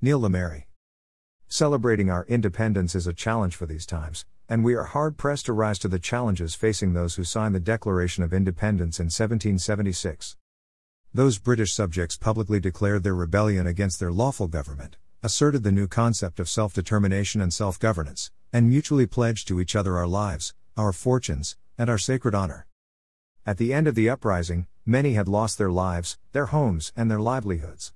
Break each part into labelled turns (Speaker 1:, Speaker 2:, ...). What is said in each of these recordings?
Speaker 1: Neil Lamary. Celebrating our independence is a challenge for these times, and we are hard pressed to rise to the challenges facing those who signed the Declaration of Independence in 1776. Those British subjects publicly declared their rebellion against their lawful government, asserted the new concept of self determination and self governance, and mutually pledged to each other our lives, our fortunes, and our sacred honor. At the end of the uprising, many had lost their lives, their homes, and their livelihoods.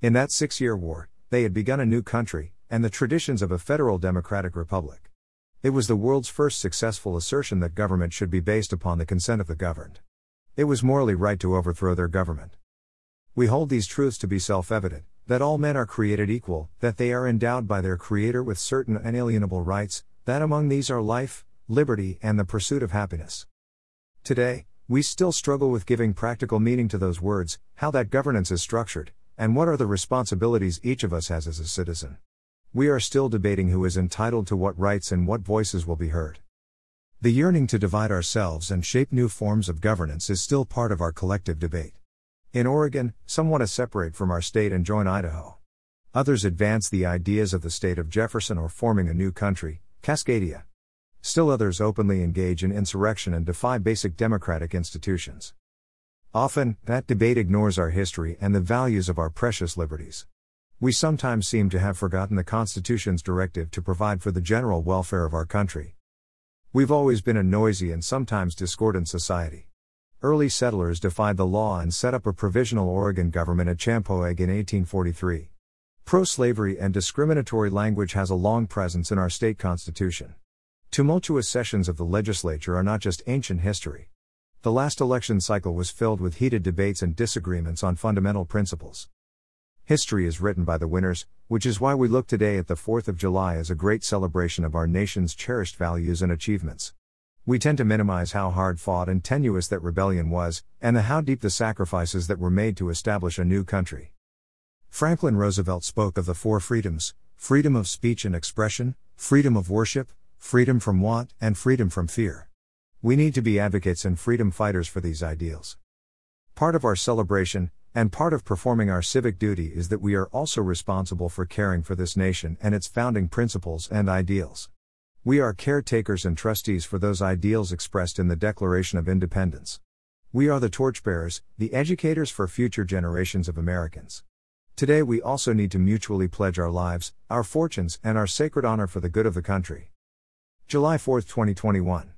Speaker 1: In that six year war, they had begun a new country, and the traditions of a federal democratic republic. It was the world's first successful assertion that government should be based upon the consent of the governed. It was morally right to overthrow their government. We hold these truths to be self evident that all men are created equal, that they are endowed by their Creator with certain unalienable rights, that among these are life, liberty, and the pursuit of happiness. Today, we still struggle with giving practical meaning to those words, how that governance is structured, and what are the responsibilities each of us has as a citizen. We are still debating who is entitled to what rights and what voices will be heard. The yearning to divide ourselves and shape new forms of governance is still part of our collective debate. In Oregon, some want to separate from our state and join Idaho. Others advance the ideas of the state of Jefferson or forming a new country, Cascadia. Still others openly engage in insurrection and defy basic democratic institutions. Often, that debate ignores our history and the values of our precious liberties. We sometimes seem to have forgotten the Constitution's directive to provide for the general welfare of our country. We've always been a noisy and sometimes discordant society. Early settlers defied the law and set up a provisional Oregon government at Champoeg in 1843. Pro slavery and discriminatory language has a long presence in our state constitution. Tumultuous sessions of the legislature are not just ancient history. The last election cycle was filled with heated debates and disagreements on fundamental principles. History is written by the winners, which is why we look today at the 4th of July as a great celebration of our nation's cherished values and achievements. We tend to minimize how hard fought and tenuous that rebellion was, and the how deep the sacrifices that were made to establish a new country. Franklin Roosevelt spoke of the four freedoms freedom of speech and expression, freedom of worship, freedom from want, and freedom from fear. We need to be advocates and freedom fighters for these ideals. Part of our celebration, and part of performing our civic duty is that we are also responsible for caring for this nation and its founding principles and ideals. We are caretakers and trustees for those ideals expressed in the Declaration of Independence. We are the torchbearers, the educators for future generations of Americans. Today we also need to mutually pledge our lives, our fortunes, and our sacred honor for the good of the country. July 4, 2021.